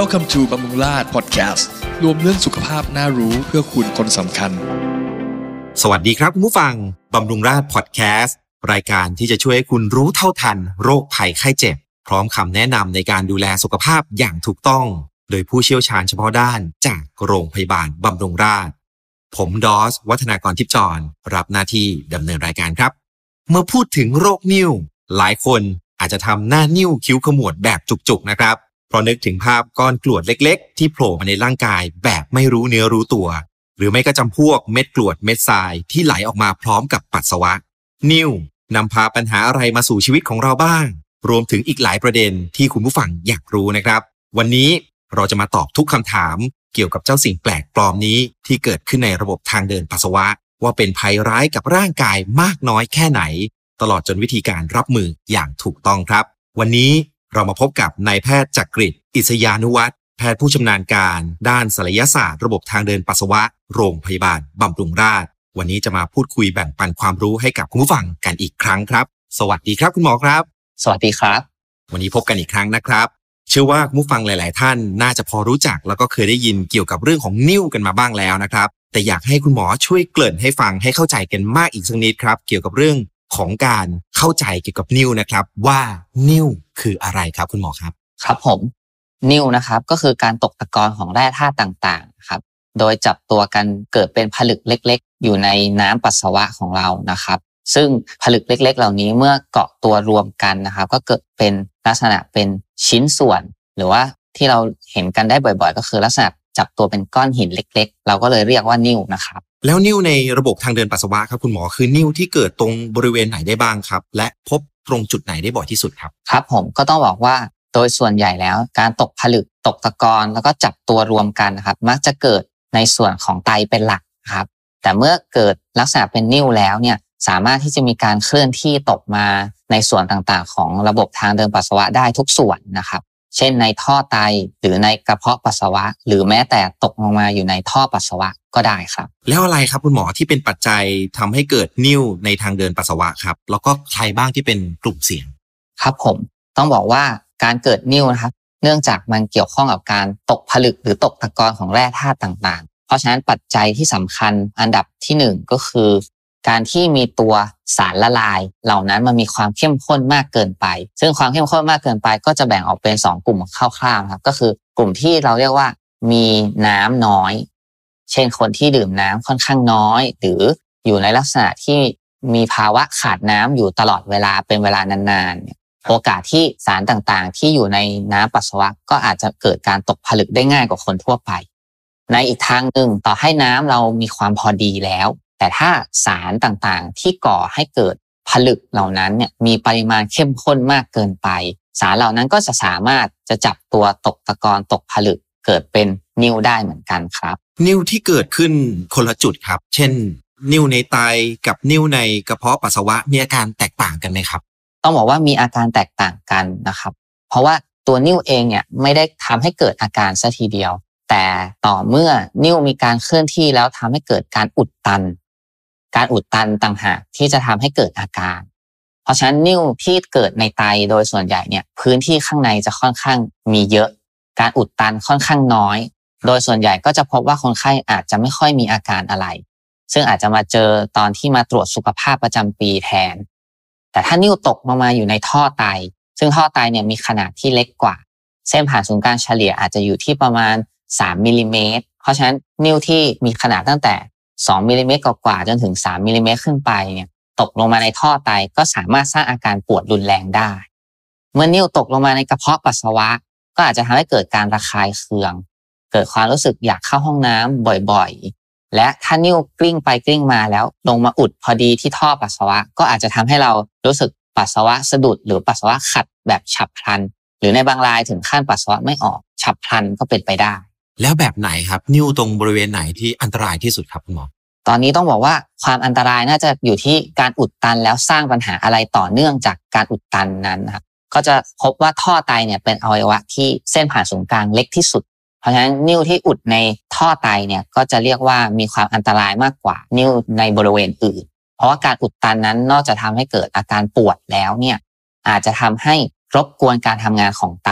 Welcome to บำรุงราช Podcast รวมเรื่องสุขภาพน่ารู้เพื่อคุณคนสำคัญ สวัสดีครับคุณผู้ฟัง บำรุงราชพอดแคสต์รายการที่จะช่วยให้คุณรู้เท่าทัน โรคภัยไข้เจ็บ พร้อมคำแนะนำในการดูแลสุขภาพอย่างถูกต้อง โดยผู้เชี่ยวชาญเฉพาะด้านจากโรงพยาบาลบำรุงราษฎร์ผมดอส วัฒนากรทิพย์จร รับหน้าที่ดำเนินรายการครับ เมื่อพูดถึงโรคนิ่ว หลายคนอาจจะทำหน้านิ่วคิ้วขมวดแบบจุกๆนะครับ ราะนึกถึงภาพก้อนกรวดเล็ก ๆ ที่โผล่มาในร่างกายแบบไม่รู้เนื้อรู้ตัว หรือไม่ก็จำพวกเม็ดกรวดเม็ดทรายที่ไหลออกมาพร้อมกับปัสสาวะ นิ่วนำพาปัญหาอะไรมาสู่ชีวิตของเราบ้าง รวมถึงอีกหลายประเด็นที่คุณผู้ฟังอยากรู้นะครับ วันนี้เราจะมาตอบทุกคำถามเกี่ยวกับเจ้าสิ่งแปลกปลอมนี้ที่เกิดขึ้นในระบบทางเดินปัสสาวะ ว่าเป็นภัยร้ายกับร่างกายมากน้อยแค่ไหน ตลอดจนวิธีการรับมืออย่างถูกต้องครับ วันนี้ เรามาพบกับนายแพทย์จักริดอิสยานุวัฒน์แพทย์ผู้ชำนาญการด้านศัลยศาสตร์ระบบทางเดินปัสสาวะ โรงพยาบาลบำรุงราษฎร์วันนี้จะมาพูดคุยแบ่งปันความรู้ให้กับคุณผู้ฟังกันอีกครั้งครับ สวัสดีครับคุณหมอครับ สวัสดีครับ วันนี้พบกันอีกครั้งนะครับเชื่อว่าคุณผู้ฟังหลาย ๆ ท่านน่าจะพอรู้จักแล้วก็เคยได้ยินเกี่ยวกับเรื่องของนิ่วกันมาบ้างแล้วนะครับ แต่อยากให้คุณหมอช่วยเกริ่นให้ฟังให้เข้าใจกันมากอีกสักนิดครับ เกี่ยวกับเรื่อง ของการเข้าใจเกี่ยวกับนิ่วนะครับ ว่านิ่วคืออะไรครับคุณหมอครับ ครับผมนิ่วนะครับก็คือการตกตะกอนของแร่ธาตุต่างๆครับโดยจับตัวกันเกิดเป็นผลึกเล็ก ๆ อยู่ในน้ำปัสสาวะของเรานะครับ ซึ่งผลึกเล็ก ๆ เหล่านี้เมื่อเกาะตัวรวมกันนะครับ ก็เกิดเป็นลักษณะเป็นชิ้นส่วน หรือว่าที่เราเห็นกันได้บ่อย ๆ ก็คือลักษณะ จับตัวเป็นก้อนหินเล็ก ๆ เราก็เลยเรียกว่านิ่วนะครับ แล้วนิ่วในระบบทางเดินปัสสาวะครับคุณหมอคือนิ่วที่เกิดตรงบริเวณไหนได้บ้างครับ และพบตรงจุดไหนได้บ่อยที่สุดครับครับ ผมก็ต้องบอกว่าโดยส่วนใหญ่แล้ว การตกผลึกตกตะกอนแล้วก็จับตัวรวมกันนะครับ มักจะเกิดในส่วนของไตเป็นหลักครับ แต่เมื่อเกิดลักษณะเป็นนิ่วแล้วเนี่ยสามารถที่จะมีการเคลื่อนที่ตกมาในส่วนต่างๆ ของระบบทางเดินปัสสาวะได้ทุกส่วนนะครับ เช่นในท่อไตหรือในกระเพาะปัสสาวะ หรือแม้แต่ตกลงมาอยู่ในท่อปัสสาวะก็ได้ครับ แล้วอะไรครับคุณหมอที่เป็นปัจจัยทำให้เกิดนิ่วในทางเดินปัสสาวะครับแล้วก็ใครบ้างที่เป็นกลุ่มเสี่ยง ครับผมต้องบอกว่าการเกิดนิ่วนะครับ เนื่องจากมันเกี่ยวข้องกับการตกผลึกหรือตกตะกอนของแร่ธาตุต่างๆ เพราะฉะนั้นปัจจัยที่สำคัญอันดับที่หนึ่งก็คือ การที่มีตัวสารละลาย เหล่านั้นมันมีความเข้มข้นมากเกินไป ซึ่งความเข้มข้นมากเกินไป ก็จะแบ่งออกเป็น 2 กลุ่มคร่าวๆครับ ก็คือกลุ่มที่เราเรียกว่ามีน้ำน้อย เช่นคนที่ดื่มน้ำค่อนข้างน้อย หรืออยู่ในลักษณะที่มีภาวะขาดน้ำอยู่ตลอดเวลาเป็นเวลานานๆ โอกาสที่สารต่างๆ ที่อยู่ในน้ำปัสสาวะก็อาจจะเกิดการตกผลึกได้ง่ายกว่าคนทั่วไป ในอีกทางหนึ่งต่อให้น้ำเรามีความพอดีแล้ว แต่ถ้าสารต่างๆ ที่ก่อให้เกิดผลึกเหล่านั้นเนี่ยมีปริมาณเข้มข้นมากเกินไป สารเหล่านั้นก็จะสามารถจะจับตัวตกตะกอนตกผลึกเกิดเป็นนิ่วได้เหมือนกันครับ นิ่วที่เกิดขึ้นคนละจุดครับ เช่น นิ่วในไตกับนิ่วในกระเพาะปัสสาวะมีอาการแตกต่างกันไหมครับ ต้องบอกว่ามีอาการแตกต่างกันนะครับ เพราะว่าตัวนิ่วเองเนี่ยไม่ได้ทำให้เกิดอาการซะทีเดียว แต่ต่อเมื่อนิ่วมีการเคลื่อนที่แล้วทำให้เกิดการอุดตัน การอุดตันต่างหากที่จะทำให้เกิดอาการ เพราะฉะนั้นนิ่วที่เกิดในไตโดยส่วนใหญ่เนี่ยพื้นที่ข้างในจะค่อนข้างมีเยอะ การอุดตันค่อนข้างน้อย โดยส่วนใหญ่ก็จะพบว่าคนไข้อาจจะไม่ค่อยมีอาการอะไร ซึ่งอาจจะมาเจอตอนที่มาตรวจสุขภาพประจำปีแทน แต่ถ้านิ่วตกมามาอยู่ในท่อไต ซึ่งท่อไตเนี่ยมีขนาดที่เล็กกว่า เส้นผ่านศูนย์กลางเฉลี่ยอาจจะอยู่ที่ประมาณ 3มิลลิเมตรเพราะฉะนั้นนิ่วที่มีขนาดตั้งแต่ 2มิลลิเมตรกว่าจนถึง 3มิลลิเมตรขึ้นไปเนี่ยตกลงมาในท่อไตก็สามารถสร้างอาการปวดรุนแรงได้ เมื่อนิ่วตกลงมาในกระเพาะปัสสาวะ ก็อาจจะทำให้เกิดการระคายเคือง เกิดความรู้สึกอยากเข้าห้องน้ำบ่อยๆ และถ้านิ่วกลิ้งไปกลิ้งมาแล้ว ลงมาอุดพอดีที่ท่อปัสสาวะ ก็อาจจะทำให้เรารู้สึกปัสสาวะสะดุดหรือปัสสาวะขัดแบบฉับพลัน หรือในบางรายถึงขั้นปัสสาวะไม่ออกฉับพลันก็เป็นไปได้ แล้วแบบไหนครับ นิ่วตรงบริเวณไหนที่อันตรายที่สุดครับคุณหมอตอนนี้ต้องบอกว่าความอันตรายน่าจะอยู่ที่การอุดตันแล้วสร้างปัญหาอะไรต่อเนื่องจากการอุดตันนั้นนะครับก็จะพบว่าท่อไตเนี่ยเป็นอวัยวะที่เส้นผ่านศูนย์กลางเล็กที่สุด เพราะฉะนั้นนิ้วที่อุดในท่อไตเนี่ยก็จะเรียกว่ามีความอันตรายมากกว่า นิ้วในบริเวณอื่น เพราะว่าการอุดตันนั้นนอกจากทำให้เกิดอาการปวดแล้วเนี่ยอาจจะทำให้รบกวนการทำงานของไต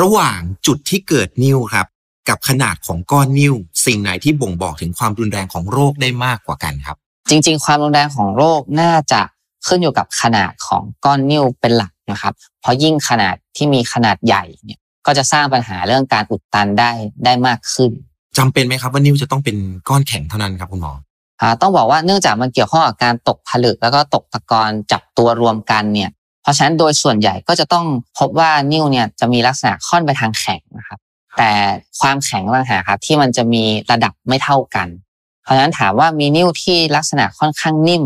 ระหว่างจุดที่เกิดนิ่วครับ กับขนาดของก้อนนิ่ว สิ่งไหนที่บ่งบอกถึงความรุนแรงของโรคได้มากกว่ากันครับ จริง ๆ ความรุนแรงของโรคน่าจะขึ้นอยู่กับขนาดของก้อนนิ่วเป็นหลักนะครับ เพราะยิ่งขนาดที่มีขนาดใหญ่เนี่ยก็จะสร้างปัญหาเรื่องการอุดตันได้ได้มากขึ้นจำเป็นไหมครับว่านิ่วจะต้องเป็นก้อนแข็งเท่านั้นครับคุณหมออ่าต้องบอกว่าเนื่องจากมันเกี่ยวข้องกับการตกผลึกแล้วก็ตกตะกอนจับตัวรวมกันเนี่ย เพราะฉะนั้นโดยส่วนใหญ่ก็จะต้องพบว่านิ่วเนี่ยจะมีลักษณะค่อนไปทางแข็งนะครับ แต่ความแข็งต่างหากครับที่มันจะมีระดับไม่เท่ากัน เพราะฉะนั้นถามว่ามีนิ่วที่ลักษณะค่อนข้างนิ่ม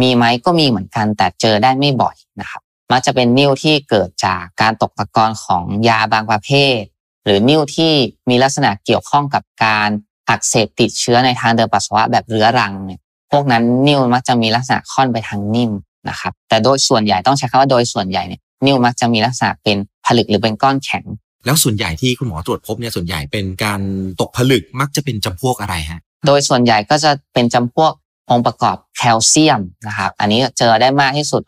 มีไหมก็มีเหมือนกัน แต่เจอได้ไม่บ่อยนะครับมักจะเป็นนิ่วที่เกิดจากการตกตะกอนของยาบางประเภท หรือนิ่วที่มีลักษณะเกี่ยวข้องกับการอักเสบติดเชื้อในทางเดินปัสสาวะแบบเรื้อรังเนี่ยพวกนั้นนิ่วมักจะมีลักษณะค่อนไปทางนิ่มนะครับแต่โดยส่วนใหญ่ต้องใช้คำว่าโดยส่วนใหญ่เนี่ยนิ่วมักจะมีลักษณะเป็นผลึกหรือเป็นก้อนแข็ง แล้วส่วนใหญ่ที่คุณหมอตรวจพบเนี่ยส่วนใหญ่เป็นการตกผลึกมักจะเป็นจำพวกอะไรฮะ โดยส่วนใหญ่ก็จะเป็นจำพวกองค์ประกอบแคลเซียมนะครับอันนี้เจอได้มากที่สุด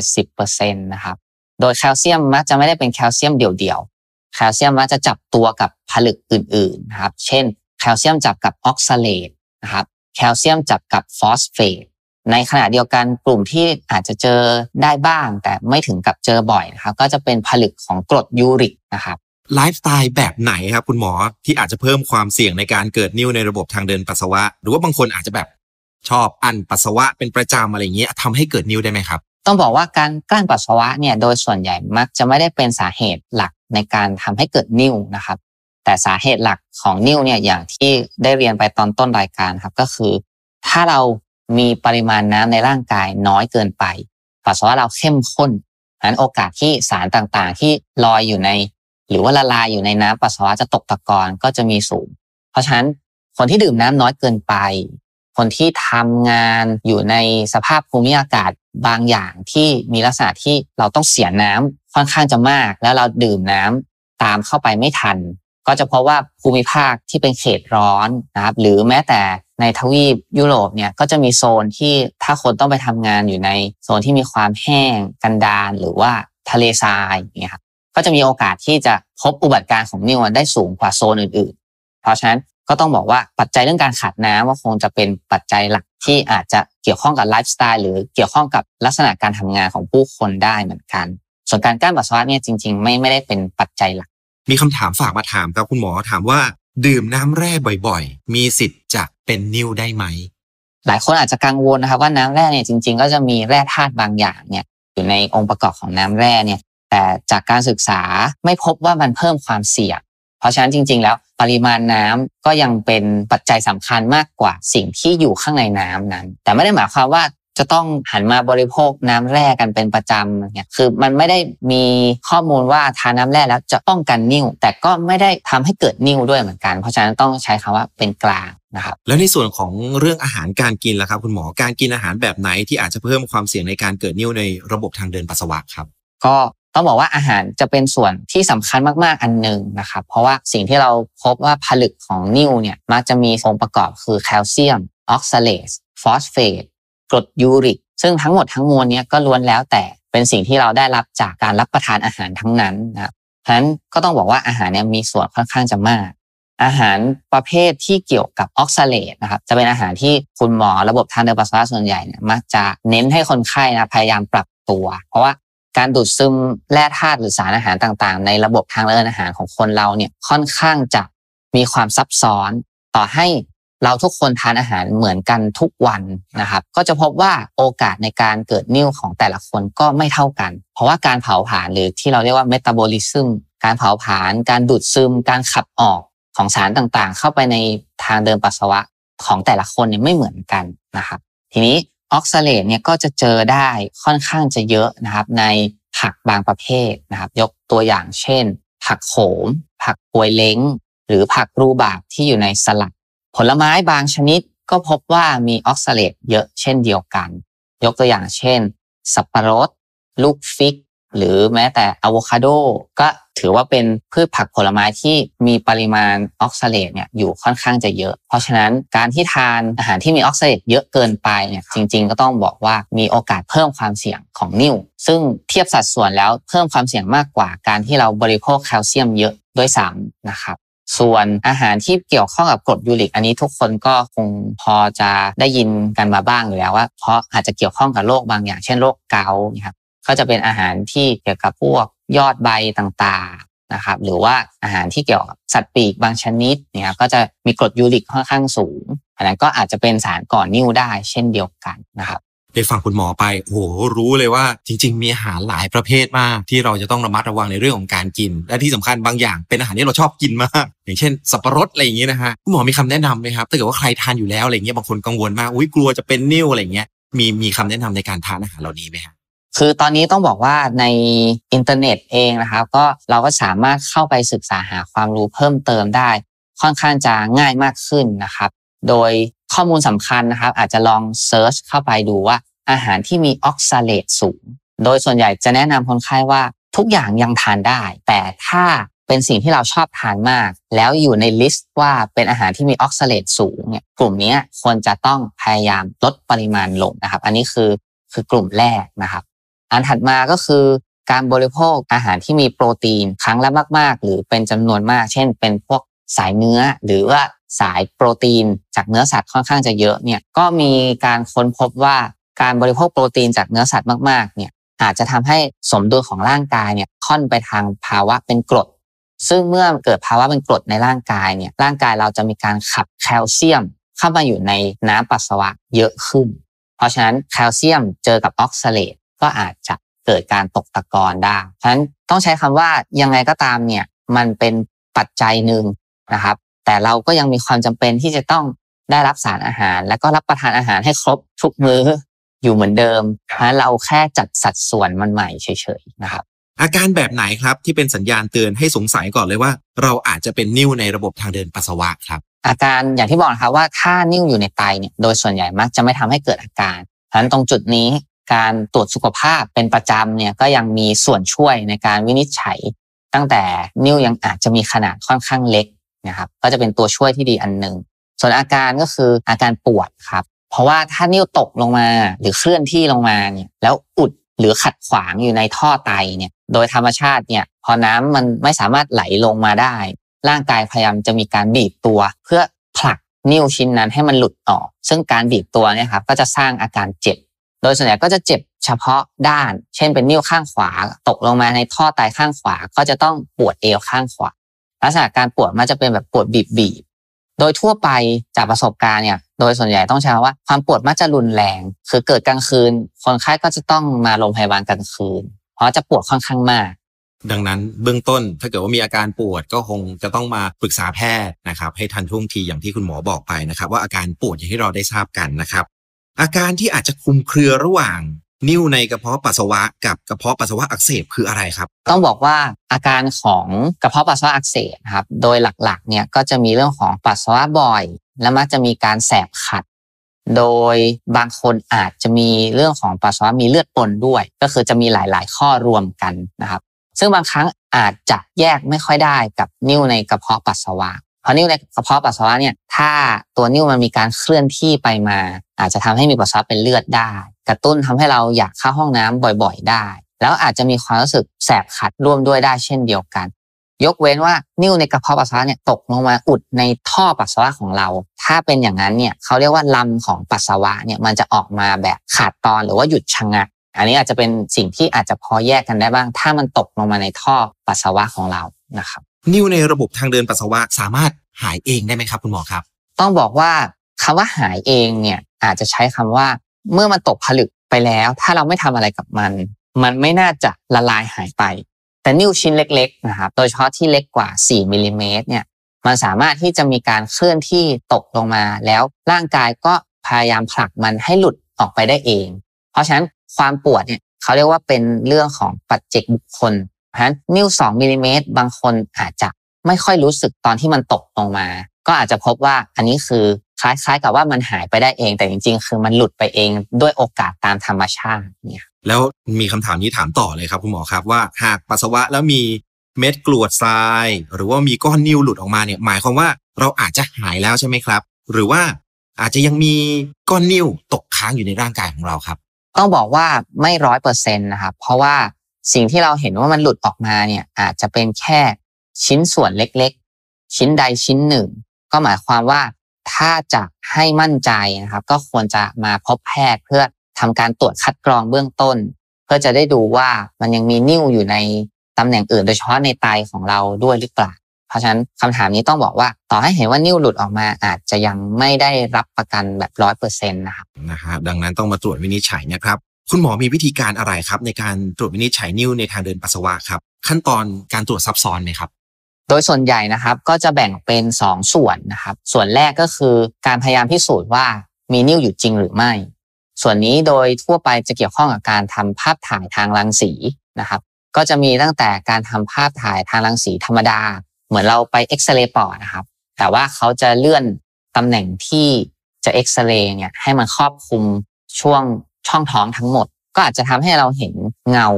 60-70%นะครับโดยแคลเซียมมักจะไม่ได้เป็นแคลเซียมเดี่ยวๆแคลเซียมมักจะจับตัวกับผลึกออื่นๆนะครับเช่น แคลเซียมจับกับออกซาเลตนะครับแคลเซียมจับกับฟอสเฟต ในขณะเดียวกันกลุ่มที่อาจจะเจอได้บ้าง แต่ไม่ถึงกับเจอบ่อยนะครับก็จะเป็นผลึกของกรดยูริกนะครับไลฟ์สไตล์แบบไหนครับคุณหมอที่อาจจะเพิ่มความเสี่ยงในการเกิดนิ่วในระบบทางเดินปัสสาวะ หรือว่าบางคนอาจจะแบบชอบอั้นปัสสาวะเป็นประจำอะไรอย่างเงี้ยทำให้เกิดนิ่วได้ไหมครับ ต้องบอกว่าการกลั้นปัสสาวะเนี่ยโดยส่วนใหญ่มักจะไม่ได้เป็นสาเหตุหลักในการทำให้เกิดนิ่วนะครับ แต่สาเหตุหลักของนิ่วเนี่ยอย่างที่ได้เรียนไปตอนต้นรายการครับก็คือ ถ้าเรา มีปริมาณน้ำในร่างกายน้อยเกินไป ปัสสาวะเราเข้มข้นนั้นโอกาสที่สารต่างๆ ที่ลอยอยู่ใน หรือว่าละลายอยู่ในน้ำปัสสาวะจะตกตะกอนก็จะมีสูง เพราะฉะนั้นคนที่ดื่มน้ำน้อยเกินไป คนที่ทำงานอยู่ในสภาพภูมิอากาศบางอย่างที่มีลักษณะที่เราต้องเสียน้ำค่อนข้างจะมาก แล้วเราดื่มน้ำตามเข้าไปไม่ทัน ก็จะเพราะว่าภูมิภาคที่เป็นเขตร้อนนะครับ หรือแม้แต่ ในทวีปยุโรปเนี่ยก็จะมีโซนที่ถ้าคนต้องไปทำงานอยู่ในโซนที่มีความแห้งกันดารหรือว่าทะเลทรายอย่างเงี้ยครับก็จะมีโอกาสที่จะพบอุบัติการ์ของนิ่วได้สูงกว่าโซนอื่นๆ เพราะฉะนั้นก็ต้องบอกว่าปัจจัยเรื่องการขาดน้ำว่าคงจะเป็นปัจจัยหลักที่อาจจะเกี่ยวข้องกับไลฟ์สไตล์หรือเกี่ยวข้องกับลักษณะการทำงานของผู้คนได้เหมือนกัน ส่วนการกั้นปัสสาวะเนี่ยจริง ๆ ไม่ไม่ได้เป็นปัจจัยหลัก มีคำถามฝากมาถามครับคุณหมอถามว่า ดื่มน้ำแร่บ่อยๆ มีสิทธิ์จะเป็นนิ่วได้ไหม หลายคนอาจจะกังวลนะครับว่าน้ำแร่เนี่ยจริง ๆ ก็จะมีแร่ธาตุบางอย่างเนี่ยอยู่ในองค์ประกอบของน้ำแร่เนี่ย แต่จากการศึกษาไม่พบว่ามันเพิ่มความเสี่ยง เพราะฉะนั้นจริง ๆ แล้วปริมาณน้ำก็ยังเป็นปัจจัยสำคัญมากกว่าสิ่งที่อยู่ข้างในน้ำนั้น แต่ไม่ได้หมายความว่า จะต้องหันมาบริโภคน้ำแร่กันเป็นประจำเนี่ยคือมันไม่ได้มีข้อมูลว่าทานน้าแร่แล้วจะป้องกันนิ่ว แต่ก็ไม่ได้ทำให้เกิดนิ่วด้วยเหมือนกัน เพราะฉะนั้นต้องใช้คำว่าเป็นกลางนะครับแล้วในส่วนของเรื่องอาหารการกินล่ะครับ คุณหมอการกินอาหารแบบไหนที่อาจจะเพิ่มความเสี่ยงในการเกิดนิ่วในระบบทางเดินปัสสาวะครับก็ต้องบอกว่าอาหารจะเป็นส่วนที่สำคัญมาก ๆ อันหนึ่งนะครับ เพราะว่าสิ่งที่เราพบว่าผลึกของนิ่วเนี่ยมักจะมีองค์ประกอบคือแคลเซียมออกซาเลต ฟอสเฟต กรดยูริก ซึ่งทั้งหมดทั้งมวลนี้ก็ล้วนแล้วแต่เป็นสิ่งที่เราได้รับจากการรับประทานอาหารทั้งนั้นนะครับเพราะฉะนั้นก็ต้องบอกว่าอาหารเนี่ยมีส่วนค่อนข้างจะมาก อาหารประเภทที่เกี่ยวกับออกซาเลตนะครับจะเป็นอาหารที่คุณหมอระบบทางเดินปัสสาวะส่วนใหญ่เนี่ยมักจะเน้นให้คนไข้นะพยายามปรับตัว เพราะว่าการดูดซึมแร่ธาตุหรือสารอาหารต่างๆ ในระบบทางเดินอาหารของคนเราเนี่ยค่อนข้างจะมีความซับซ้อน ต่อให้ เราทุกคนทานอาหารเหมือนกันทุกวันนะครับ ก็จะพบว่าโอกาสในการเกิดนิ่วของแต่ละคนก็ไม่เท่ากัน เพราะว่าการเผาผลาญหรือที่เราเรียกว่า metabolism การเผาผลาญการดูดซึม การขับออกของสารต่างๆ เข้าไปในทางเดินปัสสาวะของแต่ละคนเนี่ยไม่เหมือนกันนะครับ ทีนี้ออกซาเลตเนี่ยก็จะเจอได้ค่อนข้างจะเยอะนะครับในผักบางประเภทนะครับ ยกตัวอย่างเช่น ผักโขม ผักปวยเล้ง หรือผัก rhubarb ที่อยู่ในสลัด ผลไม้บางชนิดก็พบว่ามีออกซาเลตเยอะเช่นเดียวกัน ยกตัวอย่างเช่น สับปะรด ลูก fig หรือแม้แต่อะโวคาโดก็ถือว่าเป็นพืชผักผลไม้ที่มีปริมาณออกซาเลตเนี่ยอยู่ค่อนข้างจะเยอะ เพราะฉะนั้นการที่ทานอาหารที่มีออกซาเลตเยอะเกินไปเนี่ยจริง ๆ ก็ต้องบอกว่ามีโอกาสเพิ่มความเสี่ยงของนิ่ว ซึ่งเทียบสัดส่วนแล้วเพิ่มความเสี่ยงมากกว่าการที่เราบริโภคแคลเซียมเยอะด้วยซ้ำนะครับ ส่วนอาหารที่เกี่ยวข้องกับกรดยูริก อันนี้ทุกคนก็คงพอจะได้ยินกันมาบ้างอยู่แล้วว่า เพราะอาจจะเกี่ยวข้องกับโรคบางอย่าง เช่นโรคเกาต์นะครับก็จะเป็นอาหารที่เกี่ยวกับพวกยอดใบต่างๆนะครับหรือว่าอาหารที่เกี่ยวกับสัตว์ปีกบางชนิดเนี่ยก็จะมีกรดยูริกค่อนข้างสูงอันนั้นก็อาจจะเป็นสารก่อนิ่วได้เช่นเดียวกันนะครับ ได้ฟังคุณหมอไปโอ้โหรู้เลยว่าจริง ๆ มีอาหารหลายประเภทมากที่เราจะต้องระมัดระวังในเรื่องของการกิน และที่สำคัญบางอย่างเป็นอาหารที่เราชอบกินมาก อย่างเช่น สับปะรดอะไรอย่างเงี้ยนะฮะคุณหมอมีคำแนะนำไหมครับถ้าเกิดว่าใครทานอยู่แล้วอะไรเงี้ยบางคนกังวลมากอุ้ยกลัวจะเป็นนิ่วอะไรเงี้ยมีมีคำแนะนำในการทานอาหารเหล่านี้ไหมครับคือตอนนี้ต้องบอกว่าในอินเทอร์เน็ตเองนะครับ ก็เราก็สามารถเข้าไปศึกษาหาความรู้เพิ่มเติมได้ ค่อนข้างจะง่ายมากขึ้นนะครับ โดย ข้อมูลสำคัญนะครับ อาจจะลอง search เข้าไปดูว่าอาหารที่มีออกซาเลตสูง โดยส่วนใหญ่จะแนะนำคนไข้ว่าทุกอย่างยังทานได้ แต่ถ้าเป็นสิ่งที่เราชอบทานมาก แล้วอยู่ใน list ว่าเป็นอาหารที่มีออกซาเลตสูงเนี่ยกลุ่มนี้ควรจะต้องพยายามลดปริมาณลงนะครับ อันนี้คือคือกลุ่มแรกนะครับ อันถัดมาก็คือการบริโภคอาหารที่มีโปรตีนครั้งละมาก ๆ หรือเป็นจำนวนมาก เช่น เป็นพวกสายเนื้อ หรือว่า สายโปรตีนจากเนื้อสัตว์ค่อนข้างจะเยอะเนี่ยก็มีการค้นพบว่าการบริโภคโปรตีนจากเนื้อสัตว์มากๆเนี่ยอาจจะทำให้สมดุลของร่างกายเนี่ยค่อนไปทางภาวะเป็นกรด ซึ่งเมื่อเกิดภาวะเป็นกรดในร่างกายเนี่ยร่างกายเราจะมีการขับแคลเซียม เข้ามาอยู่ในน้ำปัสสาวะเยอะขึ้น เพราะฉะนั้นแคลเซียมเจอกับออกซาเลตก็อาจจะเกิดการตกตะกอนได้เพราะฉะนั้นต้องใช้คำว่ายังไงก็ตามเนี่ยมันเป็นปัจจัยหนึ่งนะครับ แต่เราก็ยังมีความจำเป็นที่จะต้องได้รับสารอาหาร และก็รับประทานอาหารให้ครบทุกมื้ออยู่เหมือนเดิมเพราะเราแค่จัดสัดส่วนมันใหม่เฉยๆนะครับ อาการแบบไหนครับที่เป็นสัญญาณเตือนให้สงสัยก่อนเลยว่า เราอาจจะเป็นนิ่วในระบบทางเดินปัสสาวะครับ อาการอย่างที่บอกนะครับว่าถ้านิ่วอยู่ในไตเนี่ยโดยส่วนใหญ่มักจะไม่ทำให้เกิดอาการเพราะฉะนั้นตรงจุดนี้การตรวจสุขภาพเป็นประจำเนี่ยก็ยังมีส่วนช่วยในการวินิจฉัย ตั้งแต่นิ่วยังอาจจะมีขนาดค่อนข้างเล็ก นะครับก็จะเป็นตัวช่วยที่ดีอันหนึ่งส่วนอาการก็คืออาการปวดครับ เพราะว่าถ้านิ้วตกลงมาหรือเคลื่อนที่ลงมาเนี่ยแล้วอุดหรือขัดขวางอยู่ในท่อไตเนี่ยโดยธรรมชาติเนี่ยพอน้ำมันไม่สามารถไหลลงมาได้ ร่างกายพยายามจะมีการบีบตัว เพื่อผลักนิ้วชิ้นนั้นให้มันหลุดออก ซึ่งการบีบตัวเนี่ยครับก็จะสร้างอาการเจ็บ โดยส่วนใหญ่ก็จะเจ็บเฉพาะด้าน เช่นเป็นนิ้วข้างขวา ตกลงมาในท่อไตข้างขวา ก็จะต้องปวดเอวข้างขวา ลักษณะการปวดมันจะเป็นแบบปวดบีบโดยทั่วไปจากประสบการณ์เนี่ย โดยส่วนใหญ่ต้องใช้ว่าความปวดมักจะรุนแรง คือเกิดกลางคืน คนไข้ก็จะต้องมาโรงพยาบาลกลางคืน เพราะจะปวดค่อนข้างมากดังนั้นเบื้องต้นถ้าเกิดว่ามีอาการปวดก็คงจะต้องมาปรึกษาแพทย์นะครับ ให้ทันท่วงทีอย่างที่คุณหมอบอกไปนะครับ ว่าอาการปวดอย่างที่เราได้ทราบกันนะครับ อาการที่อาจจะคุมเครือระหว่าง นิ่วในกระเพาะปัสสาวะกับกระเพาะปัสสาวะอักเสบคืออะไรครับ ต้องบอกว่าอาการของกระเพาะปัสสาวะอักเสบครับ โดยหลักๆเนี่ยก็จะมีเรื่องของปัสสาวะบ่อย และมักจะมีการแสบขัด โดยบางคนอาจจะมีเรื่องของปัสสาวะมีเลือดปนด้วย ก็คือจะมีหลายๆ ข้อรวมกันนะครับ ซึ่งบางครั้งอาจจะแยกไม่ค่อยได้กับนิ่วในกระเพาะปัสสาวะเพราะนิ่วในกระเพาะปัสสาวะเนี่ยถ้าตัวนิ่วมันมีการเคลื่อนที่ไปมา อาจจะทำให้มีปัสสาวะเป็นเลือดได้ กระตุ้นทำให้เราอยากเข้าห้องน้ำบ่อยๆ ได้ แล้วอาจจะมีความรู้สึกแสบขัดร่วมด้วยได้เช่นเดียวกัน ยกเว้นว่านิ่วในกระเพาะปัสสาวะเนี่ยตกลงมาอุดในท่อปัสสาวะของเรา ถ้าเป็นอย่างนั้นเนี่ยเขาเรียกว่าลำของปัสสาวะเนี่ยมันจะออกมาแบบขาดตอนหรือว่าหยุดชะงักอันนี้อาจจะเป็นสิ่งที่อาจจะพอแยกกันได้บ้าง ถ้ามันตกลงมาในท่อปัสสาวะของเรานะครับนิ่วในระบบทางเดินปัสสาวะสามารถหายเองได้ไหมครับ คุณหมอครับ ต้องบอกว่าคำว่าหายเองเนี่ย อาจจะใช้คำว่า เมื่อมันตกผลึกไปแล้ว ถ้าเราไม่ทำอะไรกับมัน มันไม่น่าจะละลายหายไป แต่นิ้วชิ้นเล็กๆนะครับโดยเฉพาะที่เล็กกว่า 4มิลิเมตรเนี่ยมันสามารถที่จะมีการเคลื่อนที่ตกลงมา แล้วร่างกายก็พยายามผลักมันให้หลุดออกไปได้เอง เพราะฉะนั้นความปวดเนี่ยเขาเรียกว่าเป็นเรื่องของปัจเจกบุคคลเพราะฉะนั้นนิ้ว2มิลิเมตรบางคนอาจจะไม่ค่อยรู้สึกตอนที่มันตกลงมา ก็อาจจะพบว่าอันนี้คือ ล้ายๆ กับว่ามันหายไปได้เอง แต่จริง ๆ คือมันหลุดไปเองด้วยโอกาสตามธรรมชาติเนี่ยแล้วมีคำถามนี้ถามต่อเลยครับคุณหมอครับว่าหากปัสสาวะแล้วมีเม็ดกรวดทราย หรือว่ามีก้อนนิ่วหลุดออกมาเนี่ยหมายความว่าเราอาจจะหายแล้วใช่ไหมครับ หรือว่าอาจจะยังมีก้อนนิ่วตกค้างอยู่ในร่างกายของเราครับ ต้องบอกว่าไม่ร้อยเปอร์เซ็นต์นะครับเพราะว่าสิ่งที่เราเห็นว่ามันหลุดออกมาเนี่ยอาจจะเป็นแค่ชิ้นส่วนเล็กๆ ชิ้นใดชิ้นหนึ่ง ก็หมายความว่า ถ้าจะให้มั่นใจนะครับ ก็ควรจะมาพบแพทย์เพื่อทำการตรวจคัดกรองเบื้องต้น เพื่อจะได้ดูว่ามันยังมีนิ่วอยู่ในตำแหน่งอื่นโดยเฉพาะในไตของเราด้วยหรือเปล่าเพราะฉะนั้นคำถามนี้ต้องบอกว่า ต่อให้เห็นว่านิ่วหลุดออกมาอาจจะยังไม่ได้รับประกันแบบร้อยเปอร์เซ็นต์นะครับนะฮะดังนั้นต้องมาตรวจวินิจฉัยนะครับคุณหมอมีวิธีการอะไรครับ ในการตรวจวินิจฉัยนิ่วในทางเดินปัสสาวะครับ ขั้นตอนการตรวจซับซ้อนไหมครับ โดยส่วนใหญ่นะครับก็จะแบ่งเป็น 2 ส่วนนะครับ ส่วนแรกก็คือการพยายามพิสูจน์ว่ามีนิ่วอยู่จริงหรือไม่ ส่วนนี้โดยทั่วไปจะเกี่ยวข้องกับการทำภาพถ่ายทางรังสีนะครับ ก็จะมีตั้งแต่การทำภาพถ่ายทางรังสีธรรมดา เหมือนเราไปเอ็กซเรย์ปอดนะครับ แต่ว่าเขาจะเลื่อนตำแหน่งที่จะเอ็กซเรย์เนี่ยให้มันครอบคลุมช่วงช่องท้องทั้งหมด ก็อาจจะทำให้เราเห็นเงา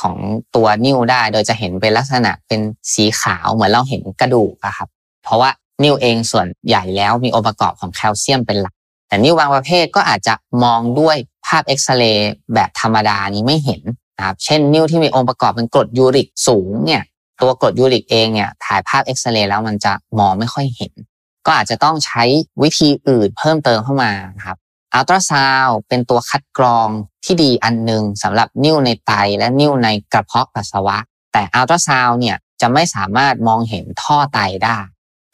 ของตัวนิ้วได้ โดยจะเห็นเป็นลักษณะเป็นสีขาวเหมือนเราเห็นกระดูกอะครับ เพราะว่านิ้วเองส่วนใหญ่แล้วมีองค์ประกอบของแคลเซียมเป็นหลัก แต่นิ้วบางประเภทก็อาจจะมองด้วยภาพเอ็กซเรย์แบบธรรมดานี้ไม่เห็นนะครับเช่น นิ้วที่มีองค์ประกอบเป็นกรดยูริกสูงเนี่ยตัวกรดยูริกเองเนี่ยถ่ายภาพเอ็กซเรย์แล้วมันจะมองไม่ค่อยเห็น ก็อาจจะต้องใช้วิธีอื่นเพิ่มเติมเข้ามาครับ อัลตราซาวเป็นตัวคัดกรองที่ดีอันหนึ่งสำหรับนิ้วในไตและนิ้วในกระเพาะปัสสาวะ แต่อัลตราซาวเนี่ยจะไม่สามารถมองเห็นท่อไตได้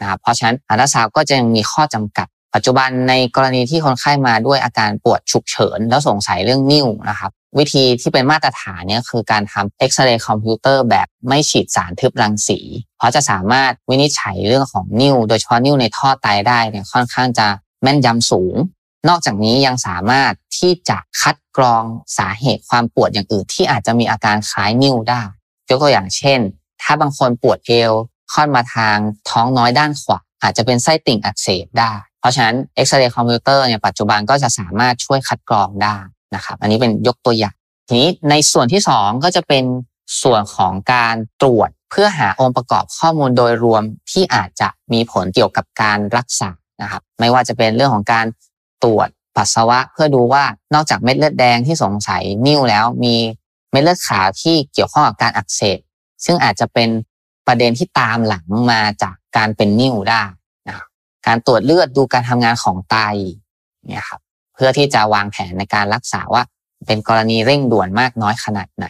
นะครับเพราะฉะนั้นอัลตราซาวก็จะยังมีข้อจำกัด ปัจจุบันในกรณีที่คนไข้มาด้วยอาการปวดฉุกเฉิน แล้วสงสัยเรื่องนิ้วนะครับวิธีที่เป็นมาตรฐานเนี่ยคือการทำเอ็กซเรย์คอมพิวเตอร์แบบไม่ฉีดสารทึบรังสี เพราะจะสามารถวินิจฉัยเรื่องของนิ้วโดยเฉพาะนิ้วในท่อไตได้เนี่ยค่อนข้างจะแม่นยำสูง นอกจากนี้ยังสามารถที่จะคัดกรองสาเหตุความปวดอย่างอื่น ที่อาจจะมีอาการคล้ายนิ้วได้ ยกตัวอย่างเช่น ถ้าบางคนปวดเอวค่อนมาทางท้องน้อยด้านขวาอาจจะเป็นไส้ติ่งอักเสบได้ เพราะฉะนั้นเอ็กซเรย์คอมพิวเตอร์เนี่ยปัจจุบันก็จะสามารถช่วยคัดกรองได้นะครับ อันนี้เป็นยกตัวอย่าง ทีนี้ในส่วนที่ 2 ก็จะเป็นส่วนของการตรวจเพื่อหาองค์ประกอบข้อมูลโดยรวมที่อาจจะมีผลเกี่ยวกับการรักษานะครับ ไม่ว่าจะเป็นเรื่องของการ ตรวจปัสสาวะเพื่อดูว่านอกจากเม็ดเลือดแดงที่สงสัยนิ่วแล้วมีเม็ดเลือดขาวที่เกี่ยวข้องกับการอักเสบซึ่งอาจจะเป็นประเด็นที่ตามหลังมาจากการเป็นนิ่วได้นะการตรวจเลือดดูการทำงานของไตเนี่ยครับเพื่อที่จะวางแผนในการรักษาว่าเป็นกรณีเร่งด่วนมากน้อยขนาดไหน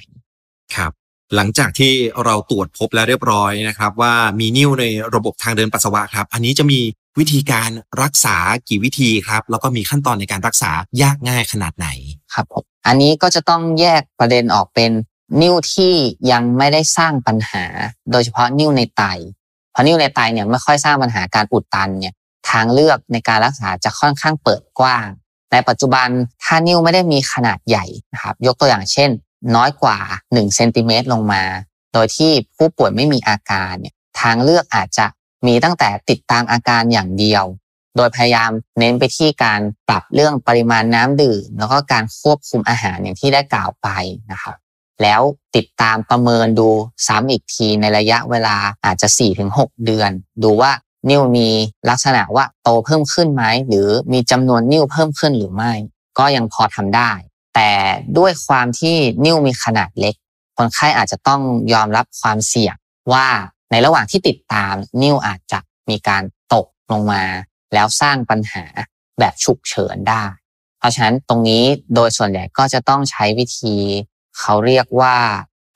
ครับ หลังจากที่เราตรวจพบแล้วเรียบร้อยนะครับ ว่ามีนิ่วในระบบทางเดินปัสสาวะครับ อันนี้จะมี วิธีการรักษากี่วิธีครับ แล้วก็มีขั้นตอนในการรักษายากง่ายขนาดไหนครับผมอันนี้ก็จะต้องแยกประเด็นออกเป็นนิ้วที่ยังไม่ได้สร้างปัญหา โดยเฉพาะนิ้วในไตเพราะนิ้วในไตเนี่ยไม่ค่อยสร้างปัญหาการอุดตันเนี่ยทางเลือกในการรักษาจะค่อนข้างเปิดกว้าง ในปัจจุบันถ้านิ้วไม่ได้มีขนาดใหญ่นะครับยกตัวอย่างเช่น น้อยกว่า1เซนติเมตรลงมา โดยที่ผู้ป่วยไม่มีอาการเนี่ยทางเลือกอาจจะ มีตั้งแต่ติดตามอาการอย่างเดียว โดยพยายามเน้นไปที่การปรับเรื่องปริมาณน้ำดื่ม แล้วก็การควบคุมอาหารอย่างที่ได้กล่าวไปนะครับแล้วติดตามประเมินดูซ้ำอีกทีในระยะเวลาอาจจะ 4-6 เดือน ดูว่านิ้วมีลักษณะว่าโตเพิ่มขึ้นไหมหรือมีจำนวนนิ้วเพิ่มขึ้นหรือไม่ ก็ยังพอทำได้ แต่ด้วยความที่นิ้วมีขนาดเล็ก คนไข้อาจจะต้องยอมรับความเสี่ยงว่า ในระหว่างที่ติดตามนิ้วอาจจะมีการตกลงมา แล้วสร้างปัญหาแบบฉุกเฉินได้ เพราะฉะนั้นตรงนี้โดยส่วนใหญ่ก็จะต้องใช้วิธี เขาเรียกว่า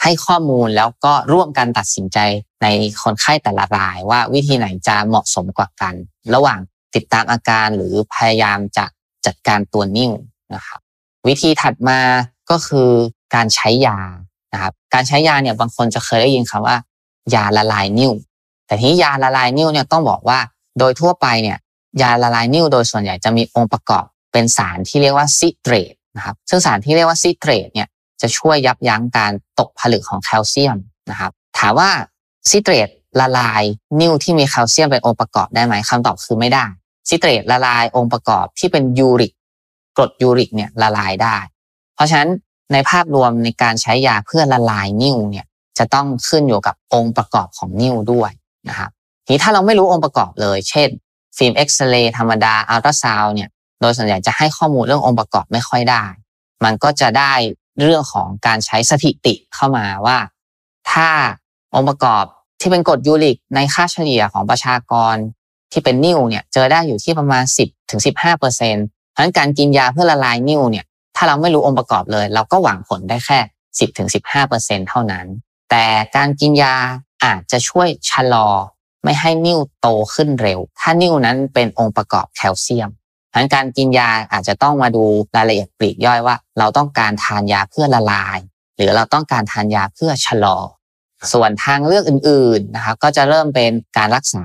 ให้ข้อมูลแล้วก็ร่วมกันตัดสินใจในคนไข้แต่ละรายว่าวิธีไหนจะเหมาะสมกว่ากัน ระหว่างติดตามอาการหรือพยายามจะจัดการตัวนิ่วนะครับ วิธีถัดมาก็คือการใช้ยานะครับการใช้ยาเนี่ยบางคนจะเคยได้ยินคำว่า ยาละลายนิ่ว แต่ทีนี้ยาละลายนิ่วเนี่ยต้องบอกว่าโดยทั่วไปเนี่ยยาละลายนิ่วโดยส่วนใหญ่จะมีองค์ประกอบเป็นสารที่เรียกว่าซิเตรตนะครับซึ่งสารที่เรียกว่าซิเตรตเนี่ยจะช่วยยับยั้งการตกผลึกของแคลเซียมนะครับถามว่าซิเตรตละลายนิ่วที่มีแคลเซียมเป็นองค์ประกอบได้ไหมคำตอบคือไม่ได้ซิเตรตละลายองค์ประกอบที่เป็นยูริกกรดยูริกเนี่ยละลายได้ เพราะฉะนั้นในภาพรวมในการใช้ยาเพื่อละลายนิ่วเนี่ย จะต้องขึ้นอยู่กับองค์ประกอบของนิ่วด้วยนะครับทีถ้าเราไม่รู้องค์ประกอบเลย เช่น ฟิล์มเอ็กซเรย์ธรรมดาอัลตราซาวเนี่ยโดยส่วนใหญ่จะให้ข้อมูลเรื่ององค์ประกอบไม่ค่อยได้ มันก็จะได้เรื่องของการใช้สถิติเข้ามาว่า ถ้าองค์ประกอบที่เป็นกรดยูริกในค่าเฉลี่ยของประชากรที่เป็นนิ่วเนี่ยเจอได้อยู่ที่ประมาณ 10ถึง15เปอร์เซ็นต์เพราะฉะนั้นการกินยาเพื่อละลายนิ่วเนี่ยถ้าเราไม่รู้องค์ประกอบเลย เราก็หวังผลได้แค่ 10ถึง15เปอร์เซ็นต์เท่านั้น แต่การกินยาอาจจะช่วยชะลอ ไม่ให้นิ่วโตขึ้นเร็ว ถ้านิ่วนั้นเป็นองค์ประกอบแคลเซียมเพราะการกินยาอาจจะต้องมาดูรายละเอียดปลีกย่อยว่า เราต้องการทานยาเพื่อละลาย หรือเราต้องการทานยาเพื่อชะลอ ส่วนทางเลือกอื่นๆนะครับก็จะเริ่มเป็นการรักษา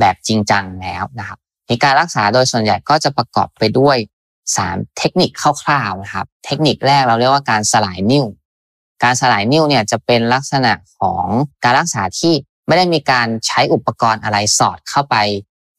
แบบจริงจังแล้วนะครับในการรักษาโดยส่วนใหญ่ก็จะประกอบไปด้วย 3 เทคนิคคร่าวๆนะครับ เทคนิคแรกเราเรียกว่าการสลายนิ่ว การสลายนิ่วเนี่ยจะเป็นลักษณะของการรักษาที่ไม่ได้มีการใช้อุปกรณ์อะไรสอดเข้าไป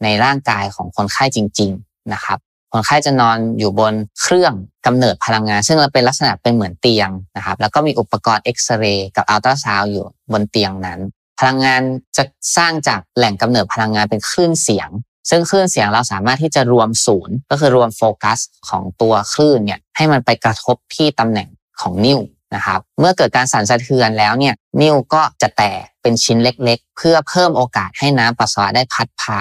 ในร่างกายของคนไข้จริง ๆนะครับคนไข้จะนอนอยู่บนเครื่องกำเนิดพลังงาน ซึ่งเป็นลักษณะเป็นเหมือนเตียงนะครับแล้วก็มีอุปกรณ์เอ็กซเรย์กับอัลตราซาวอยู่บนเตียงนั้น พลังงานจะสร้างจากแหล่งกำเนิดพลังงานเป็นคลื่นเสียง ซึ่งคลื่นเสียงเราสามารถที่จะรวมศูนย์ ก็คือรวมโฟกัสของตัวคลื่นเนี่ยให้มันไปกระทบที่ตำแหน่งของนิ้ว นะครับเมื่อเกิดการสั่นสะเทือนแล้วเนี่ยนิ้วก็จะแตกเป็นชิ้นเล็กๆ เพื่อเพิ่มโอกาสให้น้ำปัสสาวะได้พัดพา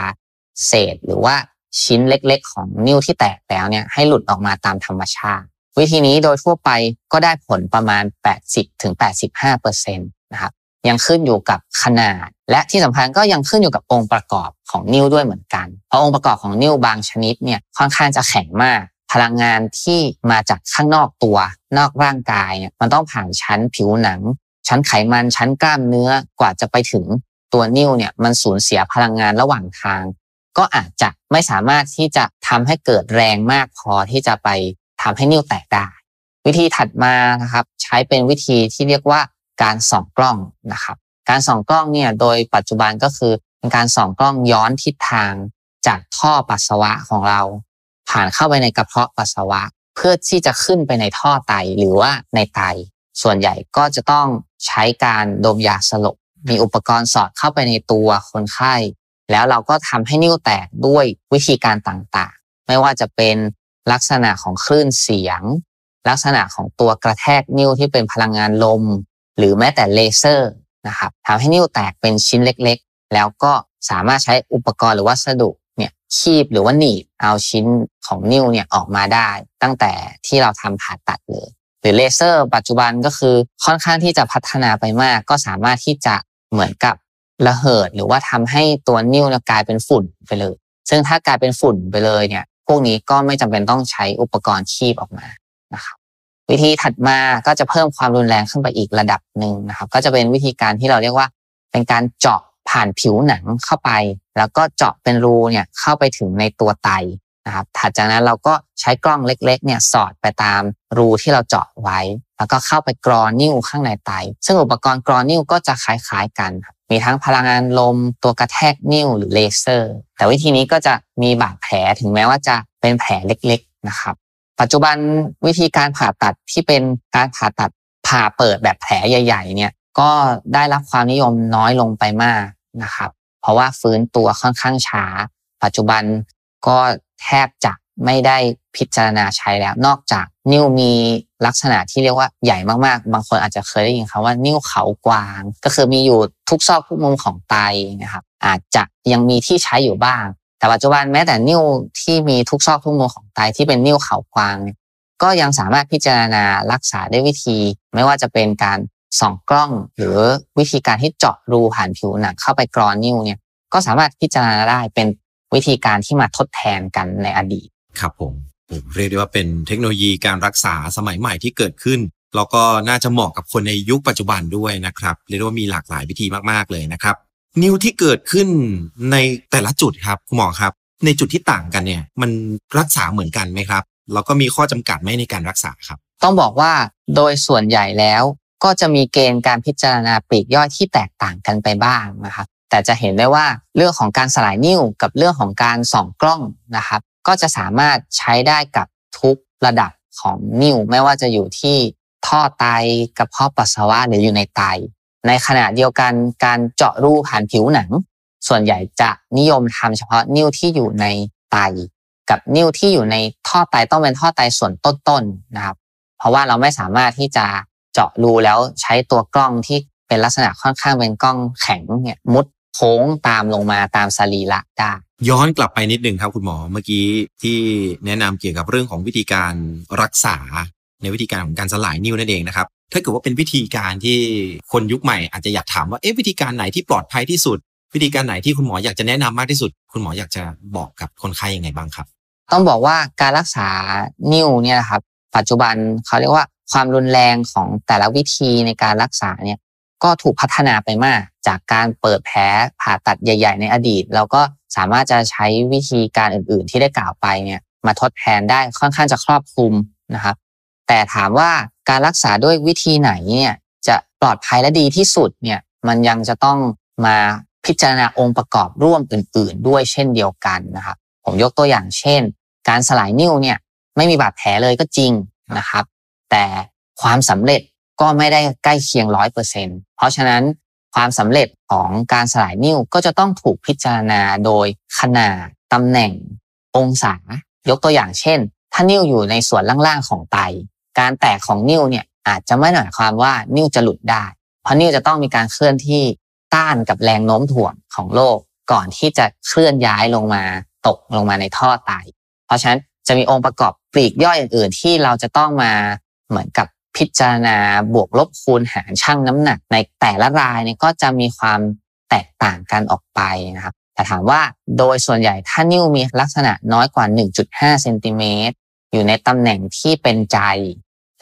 เศษ หรือว่าชิ้นเล็กๆ ของนิ้วที่แตกแล้วเนี่ยให้หลุดออกมาตามธรรมชาติ วิธีนี้โดยทั่วไปก็ได้ผลประมาณ 80-85%นะครับยังขึ้นอยู่กับขนาด และที่สำคัญก็ยังขึ้นอยู่กับองค์ประกอบของนิ้วด้วยเหมือนกัน เพราะองค์ประกอบของนิ้วบางชนิดเนี่ยค่อนข้างจะแข็งมาก พลังงานที่มาจากข้างนอกตัว นอกร่างกายมันต้องผ่านชั้นผิวหนัง ชั้นไขมันชั้นกล้ามเนื้อกว่าจะไปถึงตัวนิ้วเนี่ยมันสูญเสียพลังงานระหว่างทาง ก็อาจจะไม่สามารถที่จะทำให้เกิดแรงมากพอที่จะไปทำให้นิ้วแตกได้ วิธีถัดมานะครับ ใช้เป็นวิธีที่เรียกว่าการส่องกล้องนะครับ การส่องกล้องเนี่ยโดยปัจจุบันก็คือเป็นการส่องกล้องย้อนทิศทางจากท่อปัสสาวะของเรา ผ่านเข้าไปในกระเพาะปัสสาวะ เพื่อที่จะขึ้นไปในท่อไตหรือว่าในไต ส่วนใหญ่ก็จะต้องใช้การดมยาสลบมีอุปกรณ์สอดเข้าไปในตัวคนไข้ แล้วเราก็ทำให้นิ้วแตกด้วยวิธีการต่างๆ ไม่ว่าจะเป็นลักษณะของคลื่นเสียง ลักษณะของตัวกระแทกนิ้วที่เป็นพลังงานลม หรือแม้แต่เลเซอร์นะครับทำให้นิ้วแตกเป็นชิ้นเล็กๆ แล้วก็สามารถใช้อุปกรณ์หรือวัสดุ คีบหรือว่าหนีบเอาชิ้นของนิ้วเนี่ยออกมาได้ ตั้งแต่ที่เราทำผ่าตัดเลย หรือเลเซอร์ ปัจจุบันก็คือค่อนข้างที่จะพัฒนาไปมาก ก็สามารถที่จะเหมือนกับระเหิด หรือว่าทำให้ตัวนิ้วกลายเป็นฝุ่นไปเลย ซึ่งถ้ากลายเป็นฝุ่นไปเลยเนี่ย พวกนี้ก็ไม่จำเป็นต้องใช้อุปกรณ์คีบออกมานะครับวิธีถัดมาก็จะเพิ่มความรุนแรงขึ้นไปอีกระดับหนึ่งนะครับ ก็จะเป็นวิธีการที่เราเรียกว่าเป็นการเจาะ ผ่านผิวหนังเข้าไป แล้วก็เจาะเป็นรูเนี่ยเข้าไปถึงในตัวไตนะครับถัดจากนั้นเราก็ใช้กล้องเล็กๆเนี่ยสอดไปตามรูที่เราเจาะไว้ แล้วก็เข้าไปกรอนิ้วข้างในไต ซึ่งอุปกรณ์กรอนิ้วก็จะคล้ายๆกัน มีทั้งพลังงานลม ตัวกระแทกนิ้วหรือเลเซอร์ แต่วิธีนี้ก็จะมีบาดแผลถึงแม้ว่าจะเป็นแผลเล็กๆนะครับ ปัจจุบันวิธีการผ่าตัดที่เป็นการผ่าตัดผ่าเปิดแบบแผลใหญ่ ๆ เนี่ยก็ได้รับความนิยมน้อยลงไปมาก นะครับ เพราะว่าฟื้นตัวค่อนข้างช้า ปัจจุบันก็แทบจะไม่ได้พิจารณาใช้แล้ว นอกจากนิ้วมีลักษณะที่เรียกว่าใหญ่มากๆ บางคนอาจจะเคยได้ยินคำว่านิ้วเขากวาง ก็คือมีอยู่ทุกซอกทุกมุมของไตนะครับ อาจจะยังมีที่ใช้อยู่บ้าง แต่ปัจจุบันแม้แต่นิ้วที่มีทุกซอกทุกมุมของไตที่เป็นนิ้วเขากวาง ก็ยังสามารถพิจารณารักษาได้วิธี ไม่ว่าจะเป็นการ ส่องกล้อง หรือวิธีการที่เจาะรูผ่านผิวหนังเข้าไปกรอนนิ้วเนี่ยก็สามารถพิจารณาได้เป็นวิธีการที่มาทดแทนกันในอดีต ครับผมเรียกได้ว่าเป็นเทคโนโลยีการรักษาสมัยใหม่ที่เกิดขึ้น แล้วก็น่าจะเหมาะกับคนในยุคปัจจุบันด้วยนะครับเรียกว่ามีหลากหลายวิธีมากๆเลยนะครับ นิ้วที่เกิดขึ้นในแต่ละจุดครับคุณหมอครับ ในจุดที่ต่างกันเนี่ยมันรักษาเหมือนกันไหมครับแล้วก็มีข้อจำกัดไหมในการรักษาครับ ต้องบอกว่าโดยส่วนใหญ่แล้ว ก็จะมีเกณฑ์การพิจารณาปลีกย่อยที่แตกต่างกันไปบ้างนะครับแต่จะเห็นได้ว่าเรื่องของการสลายนิ้วกับเรื่องของการส่องกล้องนะครับ ก็จะสามารถใช้ได้กับทุกระดับของนิ้วไม่ว่าจะอยู่ที่ท่อไตกระเพาะปัสสาวะหรืออยู่ในไต ในขณะเดียวกันการเจาะรูผ่านผิวหนัง ส่วนใหญ่จะนิยมทำเฉพาะนิ้วที่อยู่ในไต กับนิ้วที่อยู่ในท่อไตต้องเป็นท่อไตส่วนต้นๆนะครับ เพราะว่าเราไม่สามารถที่จะ เจาะรูแล้วใช้ตัวกล้องที่เป็นลักษณะค่อนข้างเป็นกล้องแข็งเนี่ยมุดโค้งตามลงมาตามสรีระได้ย้อนกลับไปนิดหนึ่งครับคุณหมอเมื่อกี้ที่แนะนำเกี่ยวกับเรื่องของวิธีการรักษา ในวิธีการของการสลายนิ้วนั่นเองนะครับถ้าเกิดว่าเป็นวิธีการที่คนยุคใหม่อาจจะอยากถามว่าเอ๊ะวิธีการไหนที่ปลอดภัยที่สุด วิธีการไหนที่คุณหมออยากจะแนะนำมากที่สุด คุณหมออยากจะบอกกับคนไข้ยังไงบ้างครับ ต้องบอกว่าการรักษานิ้วเนี่ยนะครับปัจจุบันเขาเรียกว่า ความรุนแรงของแต่ละวิธีในการรักษาเนี่ยก็ถูกพัฒนาไปมาก จากการเปิดแผลผ่าตัดใหญ่ ๆ ในอดีต เราก็สามารถจะใช้วิธีการอื่น ๆ ที่ได้กล่าวไปเนี่ยมาทดแทนได้ค่อนข้างจะครอบคลุมนะครับแต่ถามว่าการรักษาด้วยวิธีไหนเนี่ยจะปลอดภัยและดีที่สุดเนี่ยมันยังจะต้องมาพิจารณาองค์ประกอบร่วมอื่น ๆ ด้วยเช่นเดียวกันนะครับผมยกตัวอย่างเช่น การสลายนิ้วเนี่ยไม่มีบาดแผลเลยก็จริงนะครับ แต่ความสำเร็จก็ไม่ได้ใกล้เคียงร้อยเปอร์เซ็นเพราะฉะนั้นความสำเร็จของการสลายนิ้วก็จะต้องถูกพิจารณาโดยขนาดตำแหน่ง องศา ยกตัวอย่างเช่น ถ้านิ้วอยู่ในส่วนล่างๆของไต การแตกของนิ้วเนี่ยอาจจะไม่หมายความว่านิ้วจะหลุดได้ เพราะนิ้วจะต้องมีการเคลื่อนที่ต้านกับแรงโน้มถ่วงของโลกก่อนที่จะเคลื่อนย้ายลงมาตกลงมาในท่อไต เพราะฉะนั้นจะมีองค์ประกอบปลีกย่อยอื่นๆ ที่เราจะต้องมา เหมือนกับพิจารณาบวกลบคูณหารชั่งน้ำหนัก ในแต่ละรายเนี่ยก็จะมีความแตกต่างกันออกไปนะครับแต่ถามว่าโดยส่วนใหญ่ถ้านิ้วมีลักษณะน้อยกว่า 1.5เซนติเมตรอยู่ในตำแหน่งที่เป็นใจ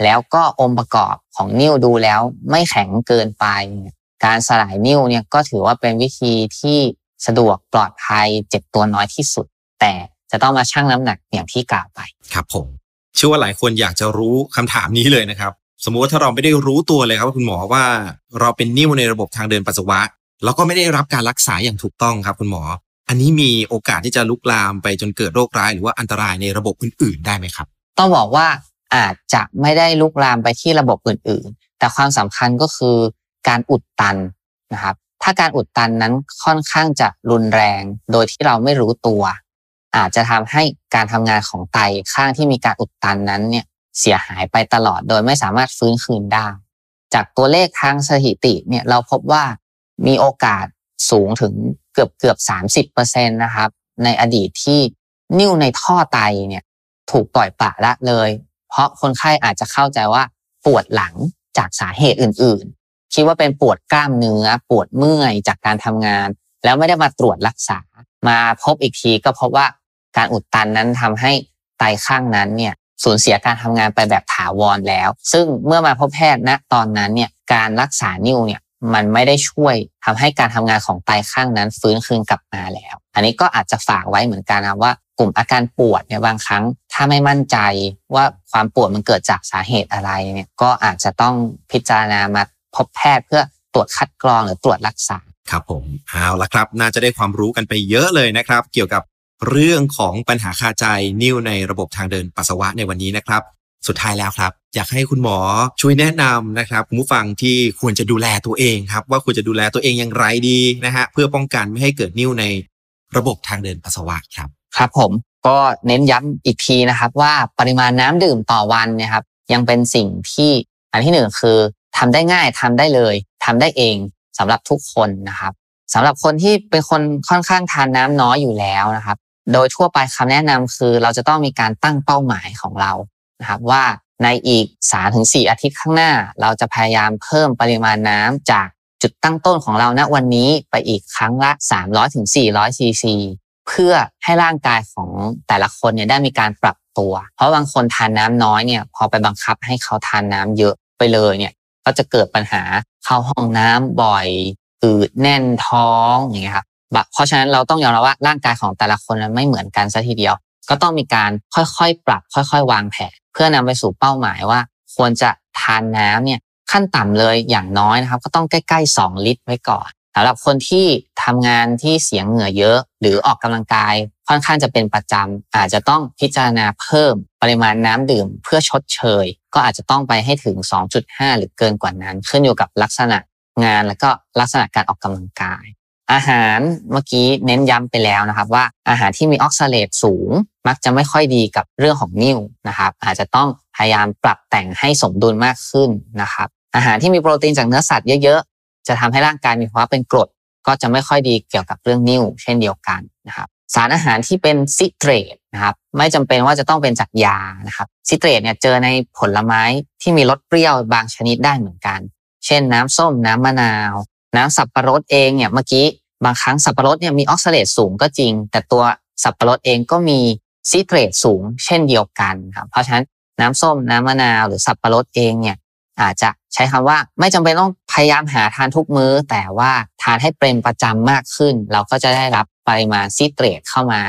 แล้วก็องค์ประกอบของนิ้วดูแล้วไม่แข็งเกินไป การสลายนิ้วเนี่ยก็ถือว่าเป็นวิธีที่สะดวกปลอดภัยเจ็บตัวน้อยที่สุด แต่จะต้องมาชั่งน้ำหนักอย่างที่กล่าวไปครับผม เชื่อว่าหลายคนอยากจะรู้คำถามนี้เลยนะครับ สมมุติว่าถ้าเราไม่ได้รู้ตัวเลยครับคุณหมอว่าเราเป็นนิ่วในระบบทางเดินปัสสาวะ แล้วก็ไม่ได้รับการรักษาอย่างถูกต้องครับคุณหมอ อันนี้มีโอกาสที่จะลุกลามไปจนเกิดโรคร้าย หรือว่าอันตรายในระบบอื่นๆ ได้ไหมครับ ต้องบอกว่าอาจจะไม่ได้ลุกลามไปที่ระบบอื่นๆ แต่ความสำคัญก็คือการอุดตันนะครับ ถ้าการอุดตันนั้นค่อนข้างจะรุนแรง โดยที่เราไม่รู้ตัว อาจจะทำให้การทำงานของไตข้างที่มีการอุดตันนั้นเนี่ยเสียหายไปตลอดโดยไม่สามารถฟื้นคืนได้ จากตัวเลขทางสถิติเนี่ยเราพบว่ามีโอกาสสูงถึงเกือบเกือบสามสิบเปอร์เซ็นตนะครับ ในอดีตที่นิ้วในท่อไตเนี่ยถูกปล่อยปละละเลย เพราะคนไข้อาจจะเข้าใจว่าปวดหลังจากสาเหตุอื่น ๆ คิดว่าเป็นปวดกล้ามเนื้อ ปวดเมื่อยจากการทำงาน แล้วไม่ได้มาตรวจรักษา มาพบอีกทีก็พบว่า การอุดตันนั้นทำให้ไตข้างนั้นเนี่ยสูญเสียการทำงานไปแบบถาวรแล้ว ซึ่งเมื่อมาพบแพทย์ณตอนนั้นเนี่ยการรักษานิ้วเนี่ยมันไม่ได้ช่วยทำให้การทำงานของไตข้างนั้นฟื้นคืนกลับมาแล้ว อันนี้ก็อาจจะฝากไว้เหมือนกันนะว่ากลุ่มอาการปวดเนี่ยบางครั้ง ถ้าไม่มั่นใจว่าความปวดมันเกิดจากสาเหตุอะไรเนี่ยก็อาจจะต้องพิจารณามาพบแพทย์เพื่อตรวจคัดกรองหรือตรวจรักษา ครับผมเอาละครับ น่าจะได้ความรู้กันไปเยอะเลยนะครับ เกี่ยวกับ เรื่องของปัญหาคาใจนิ่วในระบบทางเดินปัสสาวะในวันนี้นะครับ สุดท้ายแล้วครับ อยากให้คุณหมอช่วยแนะนำนะครับคุณผู้ฟังที่ควรจะดูแลตัวเองครับ ว่าควรจะดูแลตัวเองอย่างไรดีนะฮะเพื่อป้องกันไม่ให้เกิดนิ่วในระบบทางเดินปัสสาวะครับ ครับผมก็เน้นย้ำอีกทีนะครับ ว่าปริมาณน้ำดื่มต่อวันนะครับ ยังเป็นสิ่งที่อันที่หนึ่งคือทำได้ง่ายทำได้เลยทำได้เองสำหรับทุกคนนะครับ สำหรับคนที่เป็นคนค่อนข้างทานน้ำน้อยอยู่แล้วนะครับ โดยทั่วไปคำแนะนำคือ เราจะต้องมีการตั้งเป้าหมายของเรานะครับว่าในอีก 3-4 อาทิตย์ข้างหน้า เราจะพยายามเพิ่มปริมาณน้ำจากจุดตั้งต้นของเราณวันนี้ไปอีกครั้งละ 300-400ซีซีเพื่อให้ร่างกายของแต่ละคนเนี่ยได้มีการปรับตัว เพราะบางคนทานน้ำน้อยเนี่ยพอไปบังคับให้เขาทานน้ำเยอะไปเลยเนี่ยก็จะเกิดปัญหาเข้าห้องน้ำบ่อย อืดแน่นท้องอย่างเงี้ยครับเพราะฉะนั้นเราต้องยอมรับว่าร่างกายของแต่ละคนมันไม่เหมือนกันซะทีเดียว ก็ต้องมีการค่อยๆ ปรับ ค่อย ๆ วางแผน เพื่อนำไปสู่เป้าหมายว่า ควรจะทานน้ำเนี่ยขั้นต่ำเลยอย่างน้อยนะครับ ก็ต้องใกล้ๆ 2 ลิตรไว้ก่อนสำหรับคนที่ทำงานที่เสียงเหงื่อเยอะ หรือออกกำลังกายค่อนข้างจะเป็นประจำอาจจะต้องพิจารณาเพิ่มปริมาณน้ำดื่มเพื่อชดเชย ก็อาจจะต้องไปให้ถึง 2.5 หรือเกินกว่านั้น ขึ้นอยู่กับลักษณะ งานและก็ลักษณะการออกกำลังกาย อาหารเมื่อกี้เน้นย้ำไปแล้วนะครับ ว่าอาหารที่มีออกซาเลตสูง มักจะไม่ค่อยดีกับเรื่องของนิ่วนะครับ อาจจะต้องพยายามปรับแต่งให้สมดุลมากขึ้นนะครับ อาหารที่มีโปรตีนจากเนื้อสัตว์เยอะๆ จะทำให้ร่างกายมีภาวะเป็นกรด ก็จะไม่ค่อยดีเกี่ยวกับเรื่องนิ่วเช่นเดียวกันนะครับสารอาหารที่เป็นซิเตรตนะครับไม่จำเป็นว่าจะต้องเป็นจากยานะครับซิเตรตเนี่ยเจอในผลไม้ที่มีรสเปรี้ยวบางชนิดได้เหมือนกัน เช่นน้ำส้มน้ำมะนาว น้ำสับปะรดเองเนี่ยเมื่อกี้บางครั้งสับปะรดเนี่ยมีออกซาเลตสูงก็จริง แต่ตัวสับปะรดเองก็มีซิเตรตสูง เช่นเดียวกันครับเพราะฉะนั้นน้ำส้มน้ำมะนาวหรือสับปะรดเองเนี่ยอาจจะใช้คำว่าไม่จำเป็นต้องพยายามหาทานทุกมื้อ แต่ว่าทานให้เป็นประจำมากขึ้น เราก็จะได้รับปริมาณซิเตรตเข้ามา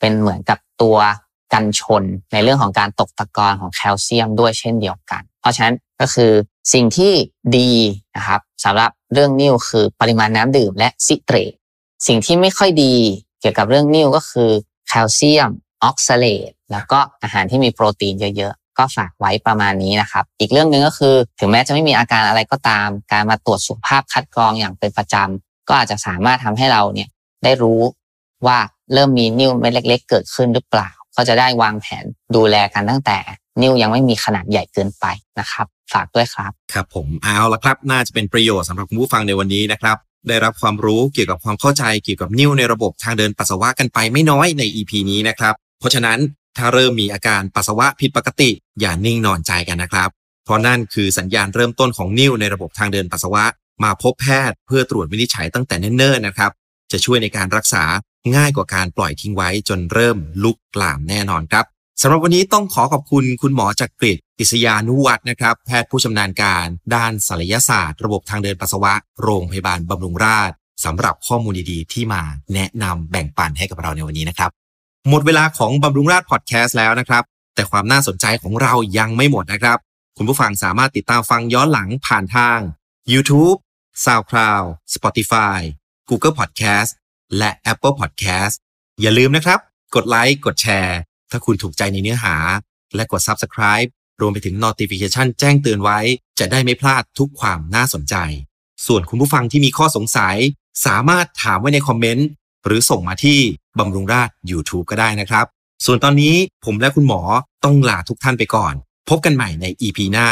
เป็นเหมือนกับตัวกันชนในเรื่องของการตกตะกอนของแคลเซียมด้วยเช่นเดียวกัน เพราะฉะนั้นก็คือสิ่งที่ดีนะครับสำหรับเรื่องนิ่วคือปริมาณน้ำดื่มและซิเตรตสิ่งที่ไม่ค่อยดีเกี่ยวกับเรื่องนิ่วก็คือแคลเซียมออกซาเลตแล้วก็อาหารที่มีโปรตีนเยอะๆ ก็ฝากไว้ประมาณนี้นะครับ อีกเรื่องหนึ่งก็คือ ถึงแม้จะไม่มีอาการอะไรก็ตาม การมาตรวจสุขภาพคัดกรองอย่างเป็นประจำก็อาจจะสามารถทำให้เราเนี่ยได้รู้ว่าเริ่มมีนิ่วเม็ดเล็ก ๆ เกิดขึ้นหรือเปล่า ก็จะได้วางแผนดูแลกันตั้งแต่ นิ่วยังไม่มีขนาดใหญ่เกินไปนะครับ ฝากด้วยครับ ครับผมเอาละครับ น่าจะเป็นประโยชน์สำหรับคุณผู้ฟังในวันนี้นะครับ ได้รับความรู้เกี่ยวกับความเข้าใจเกี่ยวกับนิ่วในระบบทางเดินปัสสาวะกันไปไม่น้อยใน EP นี้นะครับ เพราะฉะนั้นถ้าเริ่มมีอาการปัสสาวะผิดปกติ อย่านิ่งนอนใจกันนะครับ เพราะนั่นคือสัญญาณเริ่มต้นของนิ่วในระบบทางเดินปัสสาวะ มาพบแพทย์เพื่อตรวจวินิจฉัยตั้งแต่เนิ่นๆนะครับ จะช่วยในการรักษาง่ายกว่าการปล่อยทิ้งไว้จนเริ่มลุกลามแน่นอนครับ สำหรับวันนี้ต้องขอขอบคุณคุณหมอจักกริดอิสยานุวัฒน์นะครับ แพทย์ผู้ชำนาญการด้านศัลยศาสตร์ ระบบทางเดินปัสสาวะ โรงพยาบาลบำรุงราษฎร์สำหรับข้อมูลดีๆ ที่มาแนะนำแบ่งปันให้กับเราในวันนี้นะครับ หมดเวลาของบำรุงราษฎร์พอดแคสต์แล้วนะครับ แต่ความน่าสนใจของเรายังไม่หมดนะครับ คุณผู้ฟังสามารถติดตามฟังย้อนหลังผ่านทาง YouTube SoundCloud Spotify Google Podcast และ Apple Podcast อย่าลืมนะครับ กดไลค์กดแชร์ ถ้าคุณถูกใจในเนื้อหา และกด Subscribe รวมไปถึง Notification แจ้งเตือนไว้ จะได้ไม่พลาดทุกความน่าสนใจ ส่วนคุณผู้ฟังที่มีข้อสงสัย สามารถถามไว้ในคอมเมนต์ หรือส่งมาที่บำรุงราช YouTube ก็ได้นะครับ ส่วนตอนนี้ผมและคุณหมอต้องลาทุกท่านไปก่อน พบกันใหม่ใน EP หน้า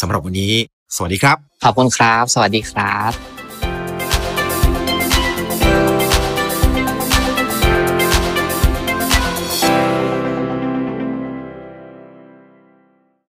สำหรับวันนี้ สวัสดีครับ ขอบคุณครับ สวัสดีครับ